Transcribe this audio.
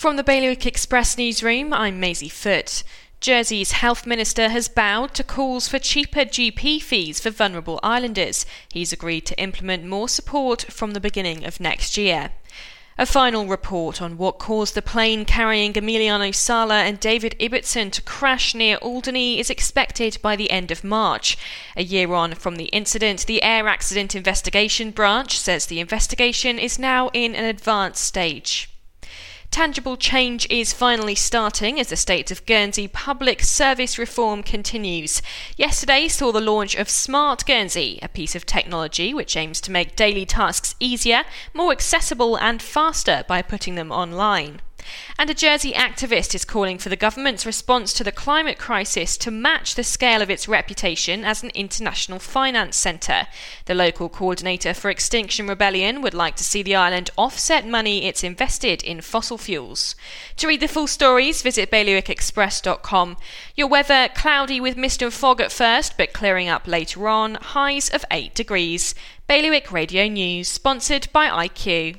From the Bailiwick Express newsroom, I'm Maisie Foot. Jersey's health minister has bowed to calls for cheaper GP fees for vulnerable islanders. He's agreed to implement more support from the beginning of next year. A final report on what caused the plane carrying Emiliano Sala and David Ibbotson to crash near Alderney is expected by the end of March. A year on from the incident, the Air Accident Investigation Branch says the investigation is now in an advanced stage. Tangible change is finally starting as the state of Guernsey public service reform continues. Yesterday saw the launch of Smart Guernsey, a piece of technology which aims to make daily tasks easier, more accessible, and faster by putting them online. And a Jersey activist is calling for the government's response to the climate crisis to match the scale of its reputation as an international finance centre. The local coordinator for Extinction Rebellion would like to see the island offset money it's invested in fossil fuels. To read the full stories, visit bailiwickexpress.com. Your weather cloudy with mist and fog at first, but clearing up later on, highs of 8 degrees. Bailiwick Radio News, sponsored by IQ